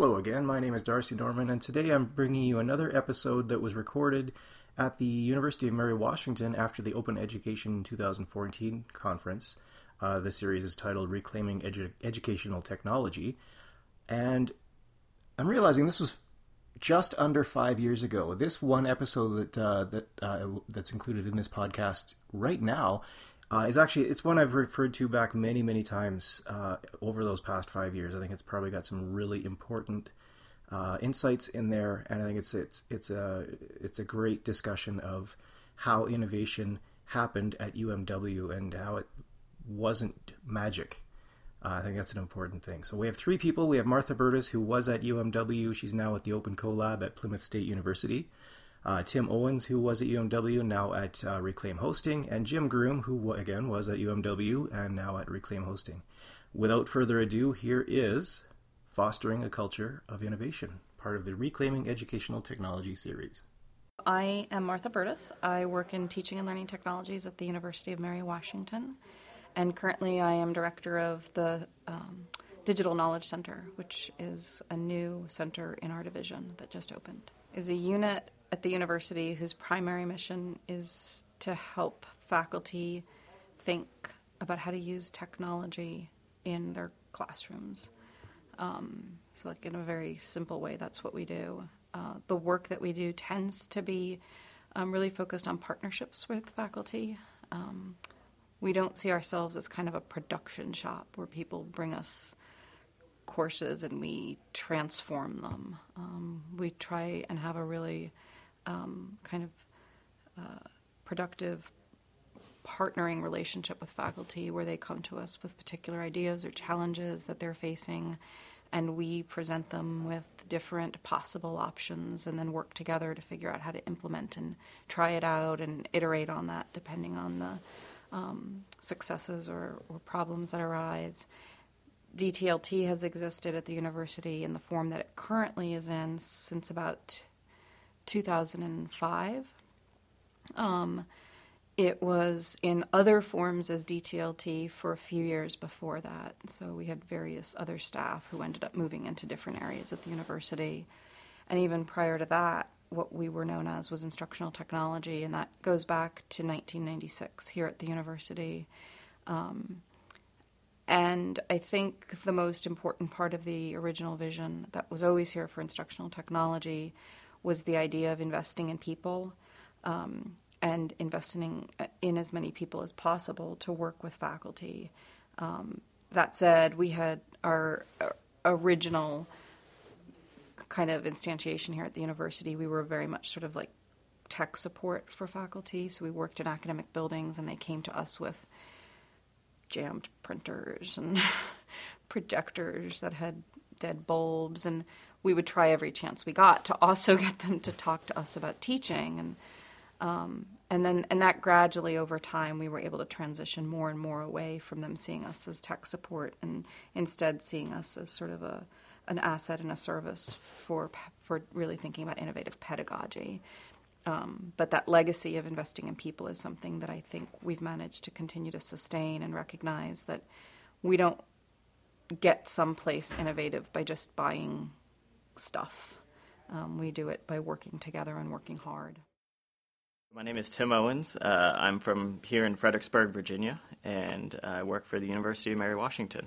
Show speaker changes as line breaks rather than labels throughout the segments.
Hello again, my name is D'Arcy Norman, and today I'm bringing you another episode that was recorded at the University of Mary Washington after the Open Education 2014 conference. Uh, the series is titled Reclaiming Edu- Educational Technology, and I'm realizing this was just under five years ago. This one episode that uh, that uh, that's included in this podcast right now uh, is actually it's one I've referred to back many many times uh, over those past five years. I think it's probably got some really important uh, insights in there, and I think it's it's it's a it's a great discussion of how innovation happened at UMW and how it wasn't magic. Uh, I think that's an important thing. So we have three people. We have Martha Burtis, who was at UMW. She's now at the Open CoLab at Plymouth State University uh, Tim Owens, who was at UMW, now at uh, Reclaim Hosting, and Jim Groom, who again was at UMW and now at Reclaim Hosting. Without further ado, here is Fostering a Culture of Innovation, part of the Reclaiming Educational Technology series.
I am Martha Burtis. I work in teaching and learning technologies at the University of Mary Washington, and currently I am director of the um, Digital Knowledge Center, which is a new center in our division that just opened. Is a unit at the university whose primary mission is to help faculty think about how to use technology in their classrooms. Um, so, like in a very simple way, that's what we do. Uh, the work that we do tends to be um, really focused on partnerships with faculty. Um, we don't see ourselves as kind of a production shop where people bring us courses and we transform them. Um, we try and have a really um, kind of uh, productive partnering relationship with faculty where they come to us with particular ideas or challenges that they're facing and we present them with different possible options and then work together to figure out how to implement and try it out and iterate on that depending on the um, successes or, or, problems that arise. DTLT has existed at the university in the form that it currently is in since about 2005. Um, it was in other forms as DTLT for a few years before that. So we had various other staff who ended up moving into different areas at the university. And even prior to that, what we were known as was instructional technology, and that goes back to 1996 here at the university. Um, and I think the most important part of the original vision that was always here for instructional technology was the idea of investing in people um, and investing in as many people as possible to work with faculty. Um, that said, we had our, our original kind of instantiation here at the university. We were very much sort of like tech support for faculty. So we worked in academic buildings, and they came to us with jammed printers and projectors that had dead bulbs and we would try every chance we got to also get them to talk to us about teaching and um, and then and that gradually over time we were able to transition more and more away from them seeing us as tech support and instead seeing us as sort of a an asset and a service for for really thinking about innovative pedagogy. Um, but that legacy of investing in people is something that I think we've managed to continue to sustain and recognize that we don't get someplace innovative by just buying stuff. Um, we do it by working together and working hard.
My name is Tim Owens. Uh, I'm from here in Fredericksburg, Virginia, and I work for the University of Mary Washington.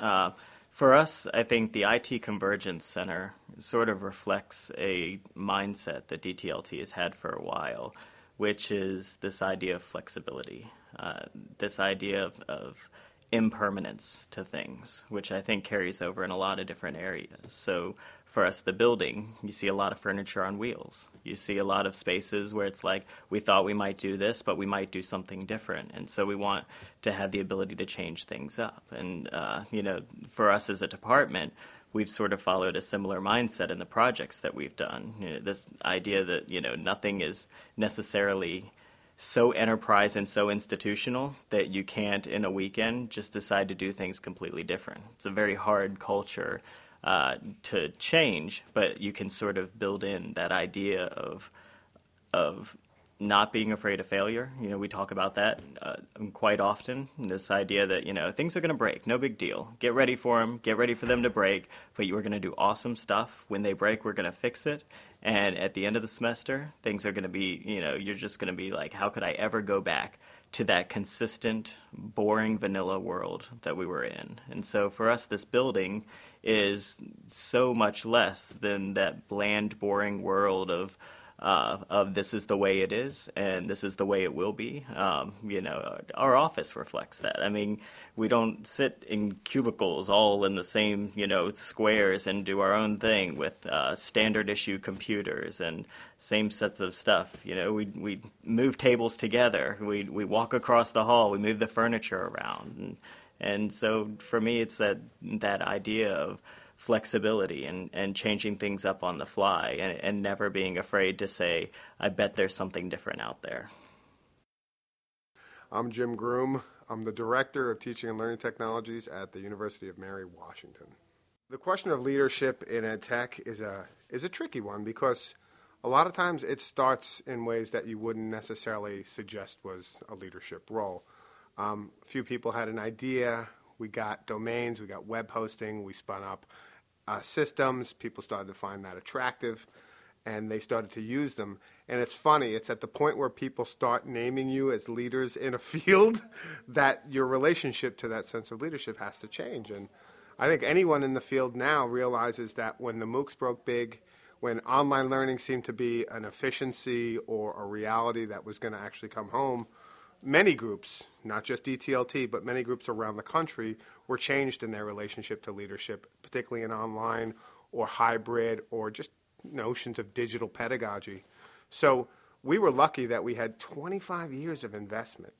Uh, for us, I think the IT Convergence Center sort of reflects a mindset that DTLT has had for a while, which is this idea of flexibility, uh, this idea of, of impermanence to things, which I think carries over in a lot of different areas. So for us, the building, you see a lot of furniture on wheels. You see a lot of spaces where it's like, we thought we might do this, but we might do something different. And so we want to have the ability to change things up. And, uh, you know, for us as a department, we've sort of followed a similar mindset in the projects that we've done. You know, this idea that, you know, nothing is necessarily so enterprise and so institutional that you can't in a weekend just decide to do things completely different. It's a very hard culture uh, to change, but you can sort of build in that idea of of not being afraid of failure. You know, we talk about that uh, quite often. This idea that you know things are going to break, no big deal. Get ready for them. Get ready for them to break. But you are going to do awesome stuff. When they break, we're going to fix it. And at the end of the semester, things are going to be, you know, you're just going to be like, how could I ever go back to that consistent, boring, vanilla world that we were in? And so for us, this building is so much less than that bland, boring world of uh, of this is the way it is and this is the way it will be. Um, you know, our office reflects that. I mean, we don't sit in cubicles all in the same, you know, squares and do our own thing with uh, standard issue computers and same sets of stuff. You know, we we move tables together. We we walk across the hall. We move the furniture around. And, and so for me, it's that that idea of flexibility and, and changing things up on the fly and, and never being afraid to say, I bet there's something different out there.
I'm Jim Groom. I'm the Director of Teaching and Learning Technologies at the University of Mary Washington. The question of leadership in ed tech is a, is a tricky one because a lot of times it starts in ways that you wouldn't necessarily suggest was a leadership role. Um, a few people had an idea. We got domains, we got web hosting, we spun up uh, systems. People started to find that attractive, and they started to use them. And it's funny, it's at the point where people start naming you as leaders in a field that your relationship to that sense of leadership has to change. And I think anyone in the field now realizes that when the MOOCs broke big, when online learning seemed to be an efficiency or a reality that was going to actually come home, many groups, not just DTLT, but many groups around the country were changed in their relationship to leadership, particularly in online or hybrid or just notions of digital pedagogy. So we were lucky that we had 25 years of investment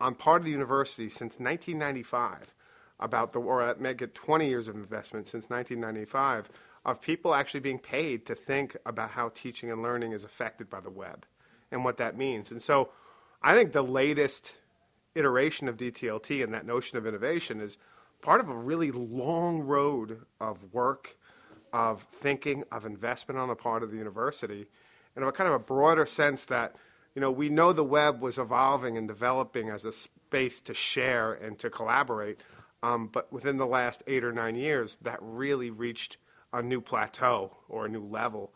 on part of the university since 1995 about the or make it 20 years of investment since 1995 of people actually being paid to think about how teaching and learning is affected by the web and what that means. And so I think the latest iteration of DTLT and that notion of innovation is part of a really long road of work, of thinking, of investment on the part of the university, and of a kind of a broader sense that you know we know the web was evolving and developing as a space to share and to collaborate, um, but within the last eight or nine years, that really reached a new plateau or a new level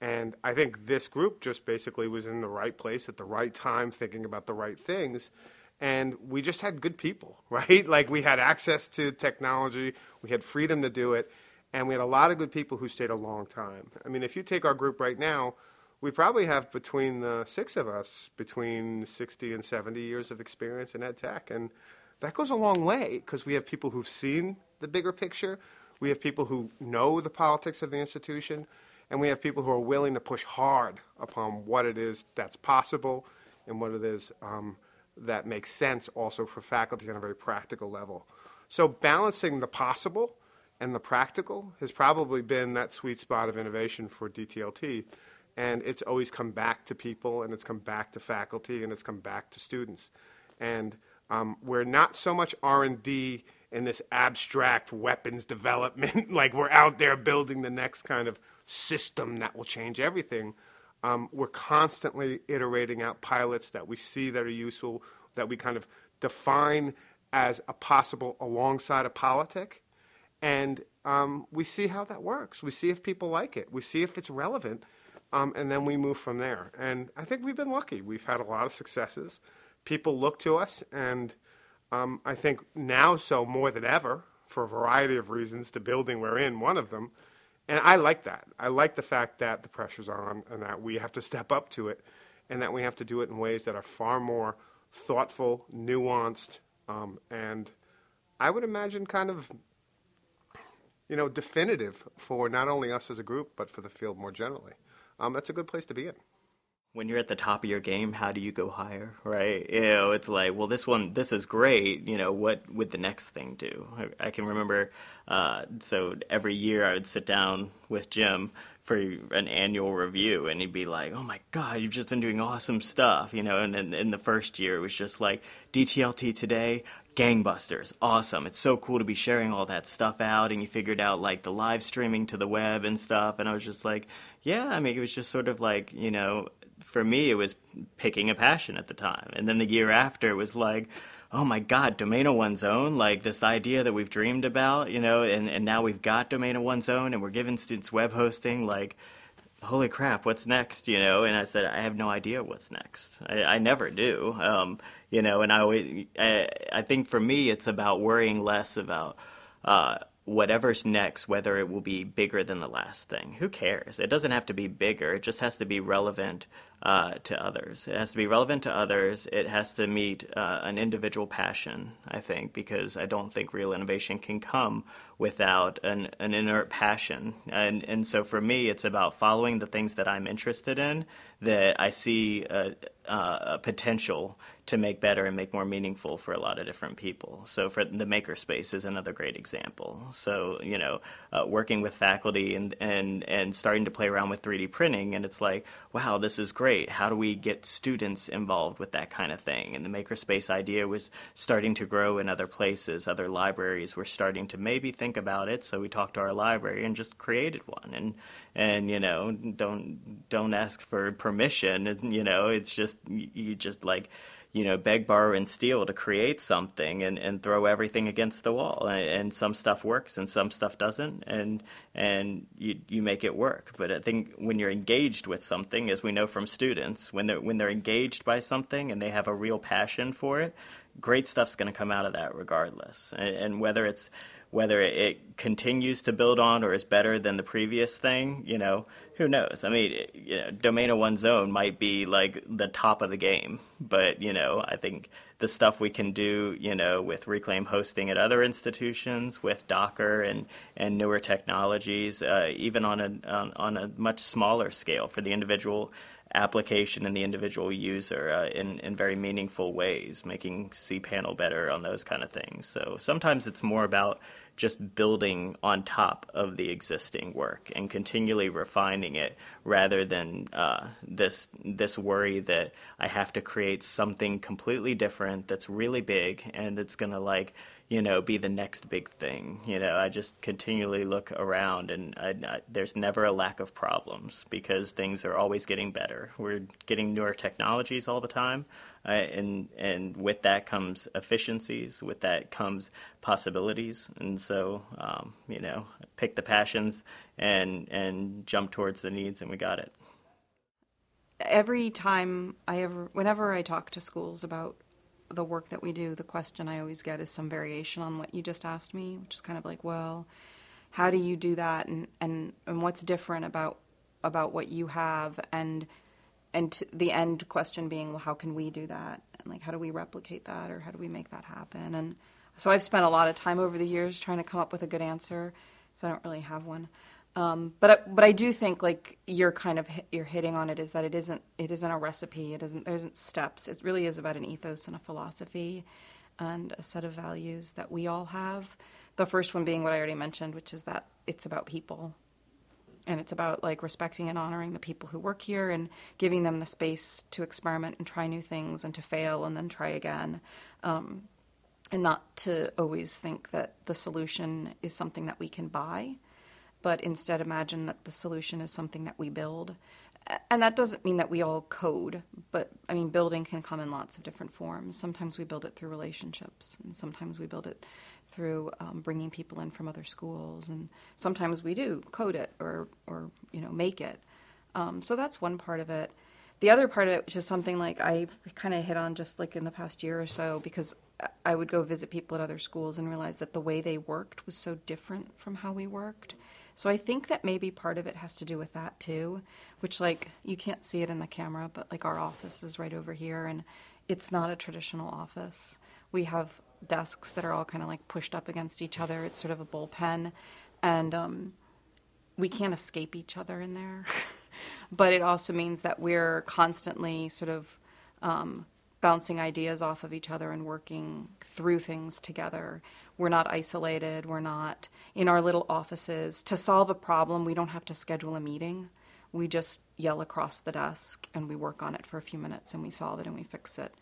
and I think this group just basically was in the right place at the right time, thinking about the right things. And we just had good people, right? Like we had access to technology, we had freedom to do it, and we had a lot of good people who stayed a long time. I mean, if you take our group right now, we probably have between the six of us between 60 and 70 years of experience in ed tech. And that goes a long way because we have people who've seen the bigger picture, we have people who know the politics of the institution and we have people who are willing to push hard upon what it is that's possible and what it is um, that makes sense also for faculty on a very practical level. So balancing the possible and the practical has probably been that sweet spot of innovation for DTLT. And it's always come back to people, and it's come back to faculty, and it's come back to students. And um, we're not so much R&D in this abstract weapons development, like we're out there building the next kind of system that will change everything. Um, we're constantly iterating out pilots that we see that are useful, that we kind of define as a possible alongside a politic. And um, we see how that works. We see if people like it. We see if it's relevant. Um, and then we move from there. And I think we've been lucky. We've had a lot of successes. People look to us, and um, I think now so more than ever, for a variety of reasons, the building we're in, one of them, and I like that. I like the fact that the pressure's on and that we have to step up to it and that we have to do it in ways that are far more thoughtful, nuanced, um, and I would imagine kind of, you know, definitive for not only us as a group, but for the field more generally. Um, that's a good place to be in
when you're at the top of your game, how do you go higher, right? You know, it's like, well, this one, this is great. You know, what would the next thing do? I, I can remember, uh, so every year I would sit down with Jim for an annual review, and he'd be like, "Oh my God, you've just been doing awesome stuff," you know. And in, in the first year, it was just like DTLT today, gangbusters, awesome. It's so cool to be sharing all that stuff out, and you figured out like the live streaming to the web and stuff. And I was just like, yeah, I mean, it was just sort of like you know for me, it was picking a passion at the time. And then the year after, it was like, oh my God, domain of one's own, like this idea that we've dreamed about, you know, and, and now we've got domain of one's own and we're giving students web hosting, like, holy crap, what's next, you know? And I said, I have no idea what's next. I, I never do, um, you know, and I, always, I, I think for me, it's about worrying less about, uh, whatever's next, whether it will be bigger than the last thing. Who cares? It doesn't have to be bigger. It just has to be relevant uh, to others. It has to be relevant to others. It has to meet uh, an individual passion, I think, because I don't think real innovation can come without an, an inert passion. And, and so for me, it's about following the things that I'm interested in that I see a, a potential to make better and make more meaningful for a lot of different people. So, for the makerspace is another great example. So, you know, uh, working with faculty and, and, and starting to play around with 3D printing, and it's like, wow, this is great. How do we get students involved with that kind of thing? And the makerspace idea was starting to grow in other places. Other libraries were starting to maybe think about it. So, we talked to our library and just created one. And, and you know, don't don't ask for permission. You know, it's just you just like you know, beg, borrow, and steal to create something and, and throw everything against the wall. And, and, some stuff works and some stuff doesn't, and and you you make it work. But I think when you're engaged with something, as we know from students, when they're when they're engaged by something and they have a real passion for it, great stuff's going to come out of that regardless. And, and whether it's whether it continues to build on or is better than the previous thing, you know, who knows? I mean, you know, domain of one's own might be like the top of the game, but you know, I think the stuff we can do, you know, with reclaim hosting at other institutions, with Docker and and newer technologies, uh, even on a on, on, a much smaller scale for the individual application and the individual user uh, in in very meaningful ways, making cPanel better on those kind of things. So sometimes it's more about just building on top of the existing work and continually refining it rather than uh, this this worry that I have to create something completely different that's really big and it's gonna like you know be the next big thing you know I just continually look around and I, I, there's never a lack of problems because things are always getting better we're getting newer technologies all the time uh, and and with that comes efficiencies. With that comes possibilities. And so, um, you know, pick the passions and and jump towards the needs, and we got it.
Every time I ever, whenever I talk to schools about the work that we do, the question I always get is some variation on what you just asked me, which is kind of like, well, how do you do that, and and and what's different about about what you have, and and the end question being, well, how can we do that? And like, how do we replicate that, or how do we make that happen? And so I've spent a lot of time over the years trying to come up with a good answer, because I don't really have one. Um, but but I do think like you're kind of you're hitting on it is that it isn't it isn't a recipe. It isn't there isn't steps. It really is about an ethos and a philosophy, and a set of values that we all have. The first one being what I already mentioned, which is that it's about people and it's about like respecting and honoring the people who work here and giving them the space to experiment and try new things and to fail and then try again um, and not to always think that the solution is something that we can buy but instead imagine that the solution is something that we build and that doesn't mean that we all code but i mean building can come in lots of different forms sometimes we build it through relationships and sometimes we build it through um, bringing people in from other schools, and sometimes we do code it or or you know make it. Um, so that's one part of it. The other part of it, which is something like I kind of hit on just like in the past year or so, because I would go visit people at other schools and realize that the way they worked was so different from how we worked. So I think that maybe part of it has to do with that too, which like you can't see it in the camera, but like our office is right over here and it's not a traditional office. We have desks that are all kind of like pushed up against each other. It's sort of a bullpen, and um, we can't escape each other in there. but it also means that we're constantly sort of um, bouncing ideas off of each other and working through things together. We're not isolated. We're not in our little offices. To solve a problem, we don't have to schedule a meeting. We just yell across the desk and we work on it for a few minutes and we solve it and we fix it.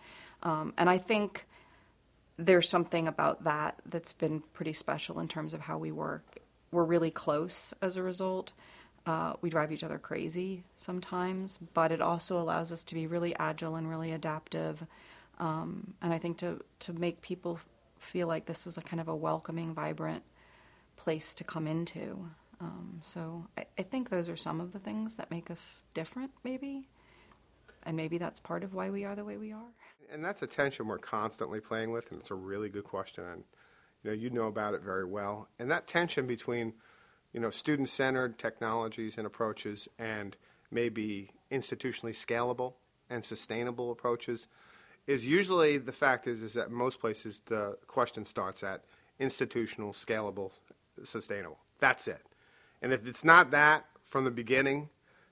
Um, and I think there's something about that that's been pretty special in terms of how we work. We're really close as a result. Uh, we drive each other crazy sometimes, but it also allows us to be really agile and really adaptive. Um, and I think to, to make people feel like this is a kind of a welcoming, vibrant place to come into. Um, so I, I think those are some of the things that make us different, maybe. And maybe that's part of why we are the way we are.
And that's a tension we're constantly playing with, and it's a really good question. And you know, you know about it very well. And that tension between you know, student-centered technologies and approaches and maybe institutionally scalable and sustainable approaches is usually the fact is is that most places the question starts at institutional, scalable, sustainable. That's it. And if it's not that from the beginning,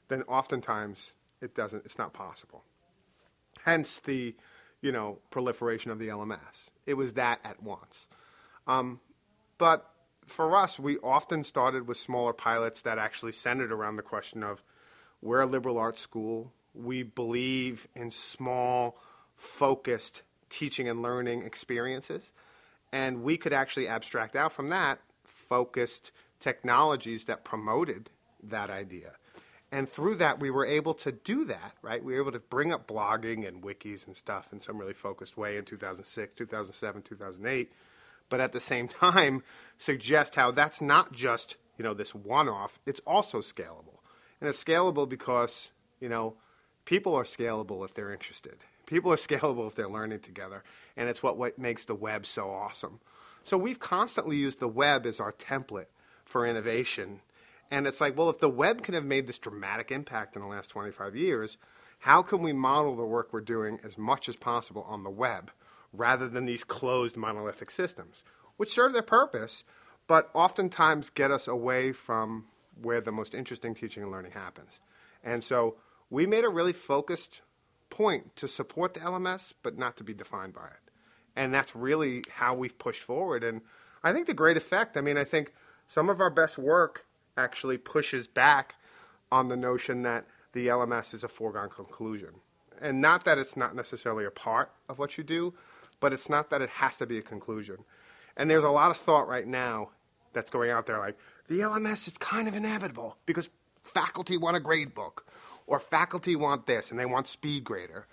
then oftentimes it doesn't it's not possible. Hence the, you know, proliferation of the LMS. It was that at once. Um, but for us, we often started with smaller pilots that actually centered around the question of we're a liberal arts school. We believe in small, focused teaching and learning experiences. And we could actually abstract out from that focused technologies that promoted that idea. And through that, we were able to do that, right? We were able to bring up blogging and wikis and stuff in some really focused way in 2006, 2007, 2008 but at the same time suggest how that's not just you know this one-off it's also scalable. And it's scalable because you know people are scalable if they're interested. People are scalable if they're learning together and it's what, what makes the web so awesome. So we've constantly used the web as our template for innovation and it's like well if the web can have made this dramatic impact in the last 25 years how can we model the work we're doing as much as possible on the web rather than these closed monolithic systems, which serve their purpose, but oftentimes get us away from where the most interesting teaching and learning happens. And so we made a really focused point to support the LMS, but not to be defined by it. And that's really how we've pushed forward. And I think the great effect, I mean, I think some of our best work actually pushes back on the notion that the LMS is a foregone conclusion. And not that it's not necessarily a part of what you do, but it's not that it has to be a conclusion. And there's a lot of thought right now that's going out there like the LMS is kind of inevitable because faculty want a grade book or faculty want this and they want SpeedGrader.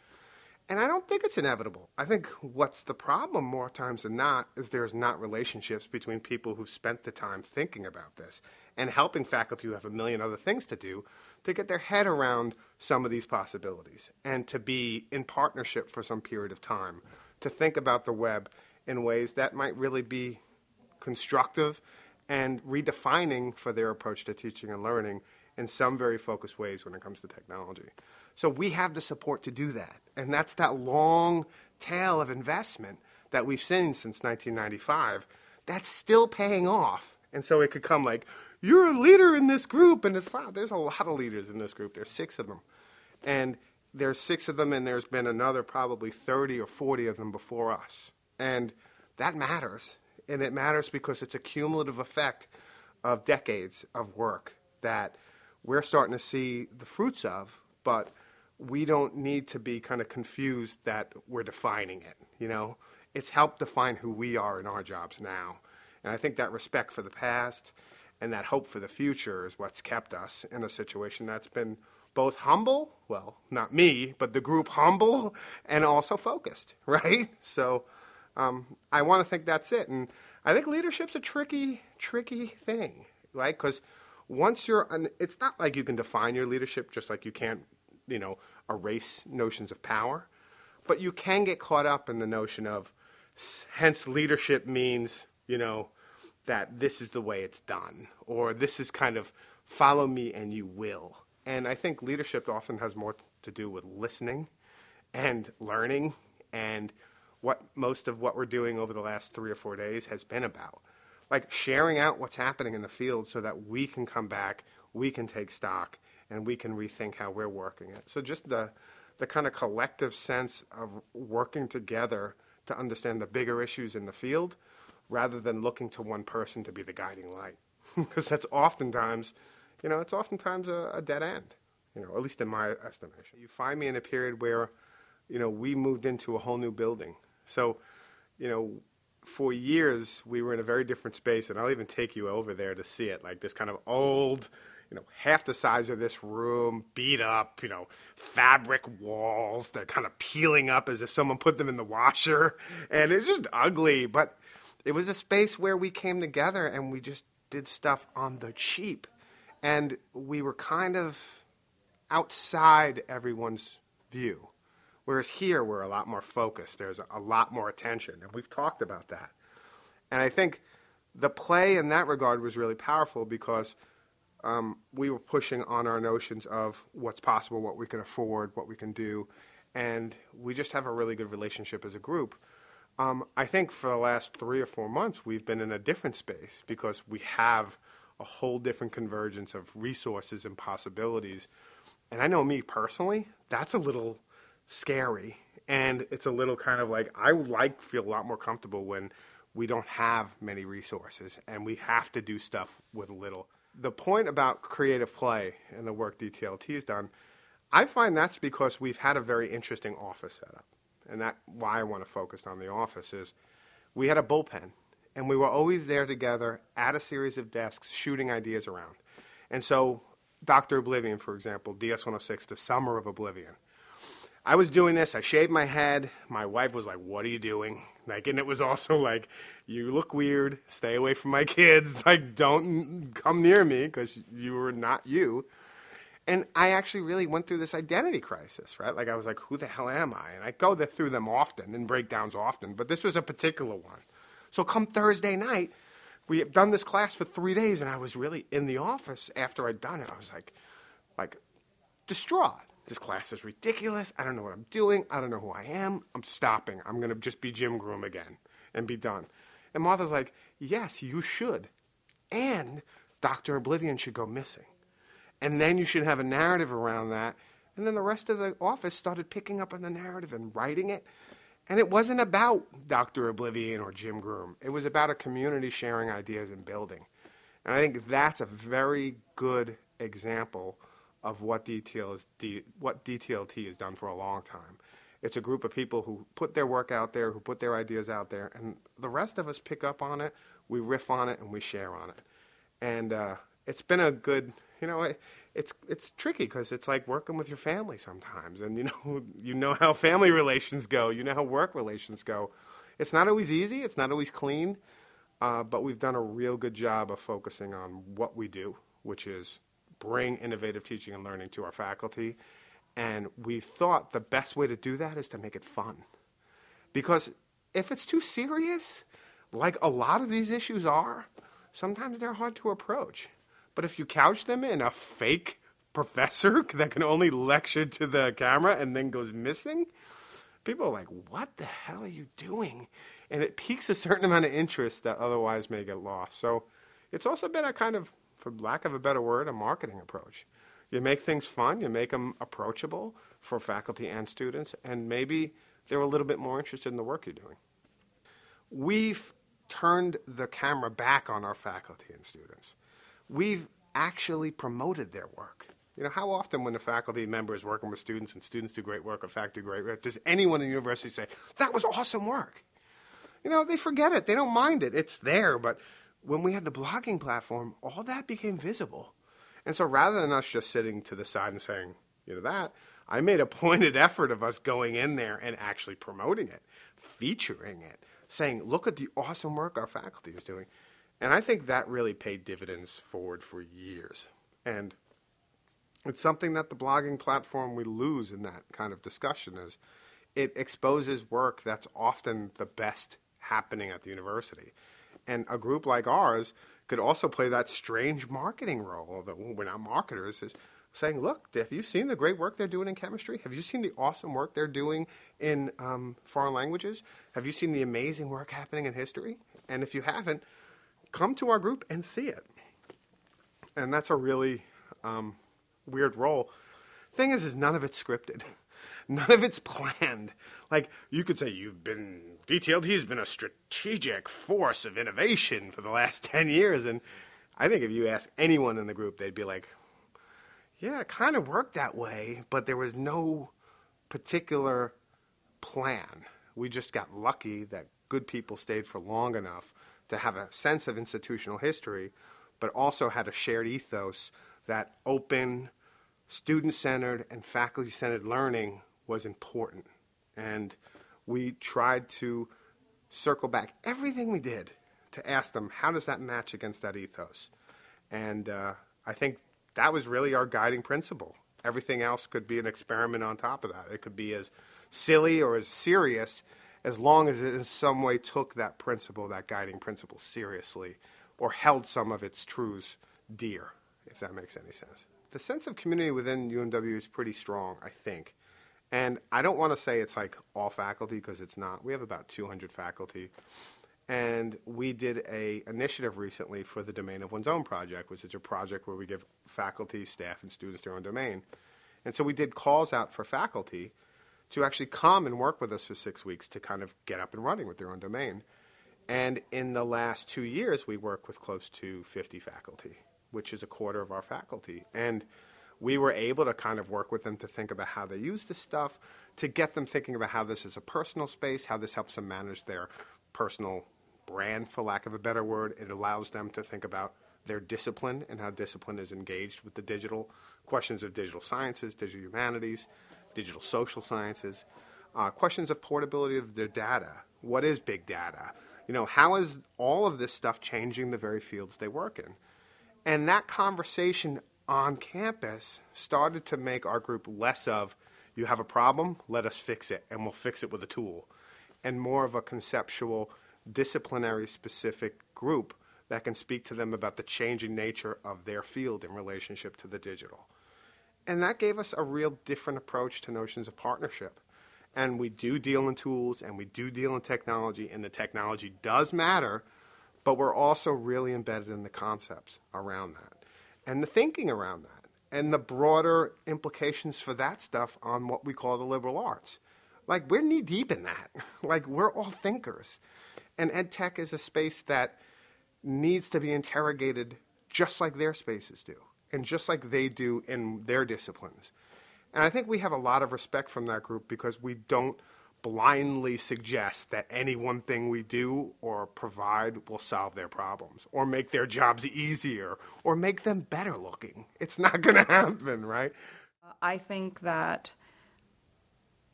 And I don't think it's inevitable. I think what's the problem more times than not is there's not relationships between people who've spent the time thinking about this and helping faculty who have a million other things to do to get their head around some of these possibilities and to be in partnership for some period of time to think about the web in ways that might really be constructive and redefining for their approach to teaching and learning in some very focused ways when it comes to technology. So we have the support to do that. And that's that long tail of investment that we've seen since 1995 that's still paying off. And so it could come like, you're a leader in this group. And it's not, there's a lot of leaders in this group. There's six of them. And there's six of them, and there's been another probably 30 or 40 of them before us. And that matters. And it matters because it's a cumulative effect of decades of work that we're starting to see the fruits of, but we don't need to be kind of confused that we're defining it. You know, it's helped define who we are in our jobs now. And I think that respect for the past and that hope for the future is what's kept us in a situation that's been both humble, well, not me, but the group humble and also focused, right? So um, I want to think that's it. And I think leadership's a tricky, tricky thing, right? Because once you're, an, it's not like you can define your leadership just like you can't, you know, erase notions of power, but you can get caught up in the notion of, hence leadership means, you know, that this is the way it's done, or this is kind of follow me and you will and I think leadership often has more to do with listening and learning and what most of what we're doing over the last three or four days has been about. Like sharing out what's happening in the field so that we can come back, we can take stock, and we can rethink how we're working it. So just the the kind of collective sense of working together to understand the bigger issues in the field rather than looking to one person to be the guiding light. Because that's oftentimes you know, it's oftentimes a, a dead end, you know, at least in my estimation. You find me in a period where, you know, we moved into a whole new building. So, you know, for years we were in a very different space, and I'll even take you over there to see it, like this kind of old, you know, half the size of this room, beat up, you know, fabric walls that kind of peeling up as if someone put them in the washer. And it's just ugly. But it was a space where we came together and we just did stuff on the cheap. And we were kind of outside everyone's view. Whereas here, we're a lot more focused. There's a lot more attention. And we've talked about that. And I think the play in that regard was really powerful because um, we were pushing on our notions of what's possible, what we can afford, what we can do, and we just have a really good relationship as a group. Um, I think for the last three or four months, we've been in a different space because we have a whole different convergence of resources and possibilities. And I know me personally, that's a little scary. And it's a little kind of like, I like feel a lot more comfortable when we don't have many resources and we have to do stuff with little the point about creative play and the work DTLT has done, I find that's because we've had a very interesting office setup. And that why I want to focus on the office is we had a bullpen and we were always there together at a series of desks shooting ideas around. And so Dr. Oblivion, for example, DS106, The Summer of Oblivion. I was doing this, I shaved my head. My wife was like, What are you doing? Like, and it was also like, you look weird. Stay away from my kids. Like, don't come near me because you are not you. And I actually really went through this identity crisis, right? Like, I was like, who the hell am I? And I go through them often and breakdowns often, but this was a particular one. So, come Thursday night, we have done this class for three days, and I was really in the office after I'd done it. I was like, like, distraught. This class is ridiculous. I don't know what I'm doing. I don't know who I am. I'm stopping. I'm going to just be Jim Groom again and be done. And Martha's like, Yes, you should. And Dr. Oblivion should go missing. And then you should have a narrative around that. And then the rest of the office started picking up on the narrative and writing it. And it wasn't about Dr. Oblivion or Jim Groom, it was about a community sharing ideas and building. And I think that's a very good example of what DTL is, what DTLT has done for a long time. It's a group of people who put their work out there, who put their ideas out there, and the rest of us pick up on it, we riff on it, and we share on it. And uh, it's been a good, you know, it's it's tricky because it's like working with your family sometimes, and you know you know how family relations go, you know how work relations go. It's not always easy, it's not always clean, uh, but we've done a real good job of focusing on what we do, which is bring innovative teaching and learning to our faculty. And we thought the best way to do that is to make it fun. Because if it's too serious, like a lot of these issues are, sometimes they're hard to approach. But if you couch them in a fake professor that can only lecture to the camera and then goes missing, people are like, what the hell are you doing? And it piques a certain amount of interest that otherwise may get lost. So it's also been a kind of for lack of a better word, a marketing approach. You make things fun, you make them approachable for faculty and students, and maybe they're a little bit more interested in the work you're doing. We've turned the camera back on our faculty and students. We've actually promoted their work. You know, how often when a faculty member is working with students and students do great work or faculty do great work, does anyone in the university say, that was awesome work? You know, they forget it. They don't mind it. It's there, but when we had the blogging platform, all that became visible. And so rather than us just sitting to the side and saying, you know, that, I made a pointed effort of us going in there and actually promoting it, featuring it, saying, look at the awesome work our faculty is doing. And I think that really paid dividends forward for years. And it's something that the blogging platform we lose in that kind of discussion is it exposes work that's often the best happening at the university. And a group like ours could also play that strange marketing role, although we're not marketers, is saying, look, have you seen the great work they're doing in chemistry? Have you seen the awesome work they're doing in um, foreign languages? Have you seen the amazing work happening in history? And if you haven't, come to our group and see it. And that's a really um, weird role. Thing is, is none of it's scripted. None of it's planned. Like you could say you've been DTLT has been a strategic force of innovation for the last 10 years and I think if you ask anyone in the group they'd be like yeah, it kind of worked that way, but there was no particular plan. We just got lucky that good people stayed for long enough to have a sense of institutional history, but also had a shared ethos that open, student centered, and faculty centered learning was important. And we tried to circle back everything we did to ask them, how does that match against that ethos? And uh, I think that was really our guiding principle. Everything else could be an experiment on top of that. It could be as silly or as serious as long as it in some way took that principle, that guiding principle, seriously or held some of its truths dear, if that makes any sense. The sense of community within UMW is pretty strong, I think. And I don't want to say it's like all faculty because it's not. We have about 200 faculty. And we did a initiative recently for the Domain of One's Own project, which is a project where we give faculty, staff, and students their own domain. And so we did calls out for faculty to actually come and work with us for six weeks to kind of get up and running with their own domain. And in the last two years, we work with close to 50 faculty, which is a quarter of our faculty. And we were able to kind of work with them to think about how they use this stuff, to get them thinking about how this is a personal space, how this helps them manage their personal brand, for lack of a better word. It allows them to think about their discipline and how discipline is engaged with the digital questions of digital sciences, digital humanities, digital social sciences, uh, questions of portability of their data. What is big data? You know, how is all of this stuff changing the very fields they work in? And that conversation on campus started to make our group less of, you have a problem, let us fix it, and we'll fix it with a tool, and more of a conceptual, disciplinary specific group that can speak to them about the changing nature of their field in relationship to the digital. And that gave us a real different approach to notions of partnership. And we do deal in tools and we do deal in technology, and the technology does matter, but we're also really embedded in the concepts around that and the thinking around that and the broader implications for that stuff on what we call the liberal arts. Like, we're knee deep in that. like, we're all thinkers. And ed tech is a space that needs to be interrogated just like their spaces do and just like they do in their disciplines. And I think we have a lot of respect from that group because we don't blindly suggest that any one thing we do or provide will solve their problems or make their jobs easier or make them better looking. It's not going to happen, right?
I think that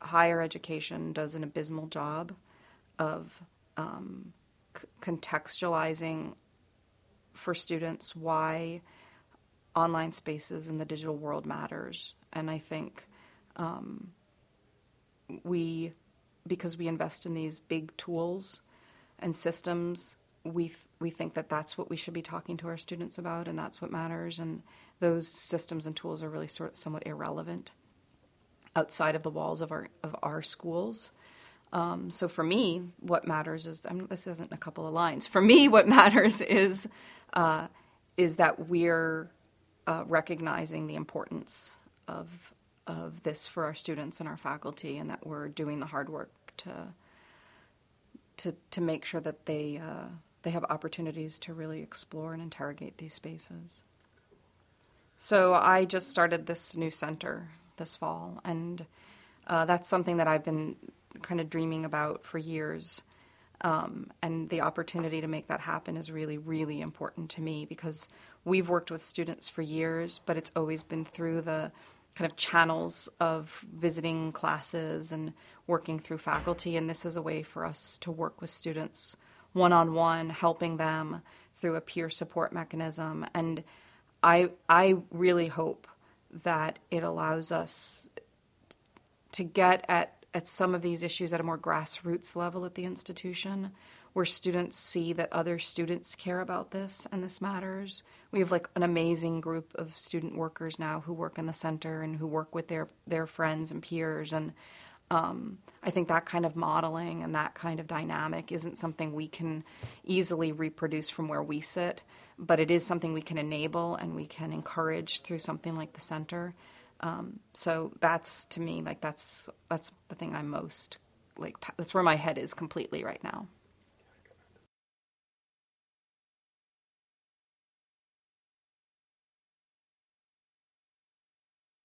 higher education does an abysmal job of um, c- contextualizing for students why online spaces in the digital world matters. And I think um, we, because we invest in these big tools and systems, we th- we think that that's what we should be talking to our students about, and that's what matters. And those systems and tools are really sort of somewhat irrelevant outside of the walls of our of our schools. Um, so for me, what matters is I mean, this isn't a couple of lines. For me, what matters is uh, is that we're uh, recognizing the importance of of this for our students and our faculty, and that we're doing the hard work to to to make sure that they uh, they have opportunities to really explore and interrogate these spaces. So I just started this new center this fall, and uh, that's something that I've been kind of dreaming about for years. Um, and the opportunity to make that happen is really, really important to me because we've worked with students for years, but it's always been through the kind of channels of visiting classes and working through faculty. And this is a way for us to work with students one on one, helping them through a peer support mechanism. And I, I really hope that it allows us to get at at some of these issues at a more grassroots level at the institution where students see that other students care about this and this matters. We have like an amazing group of student workers now who work in the center and who work with their their friends and peers and um, I think that kind of modeling and that kind of dynamic isn't something we can easily reproduce from where we sit, but it is something we can enable and we can encourage through something like the center. Um, so that's to me like that's that's the thing I'm most like that's where my head is completely right now.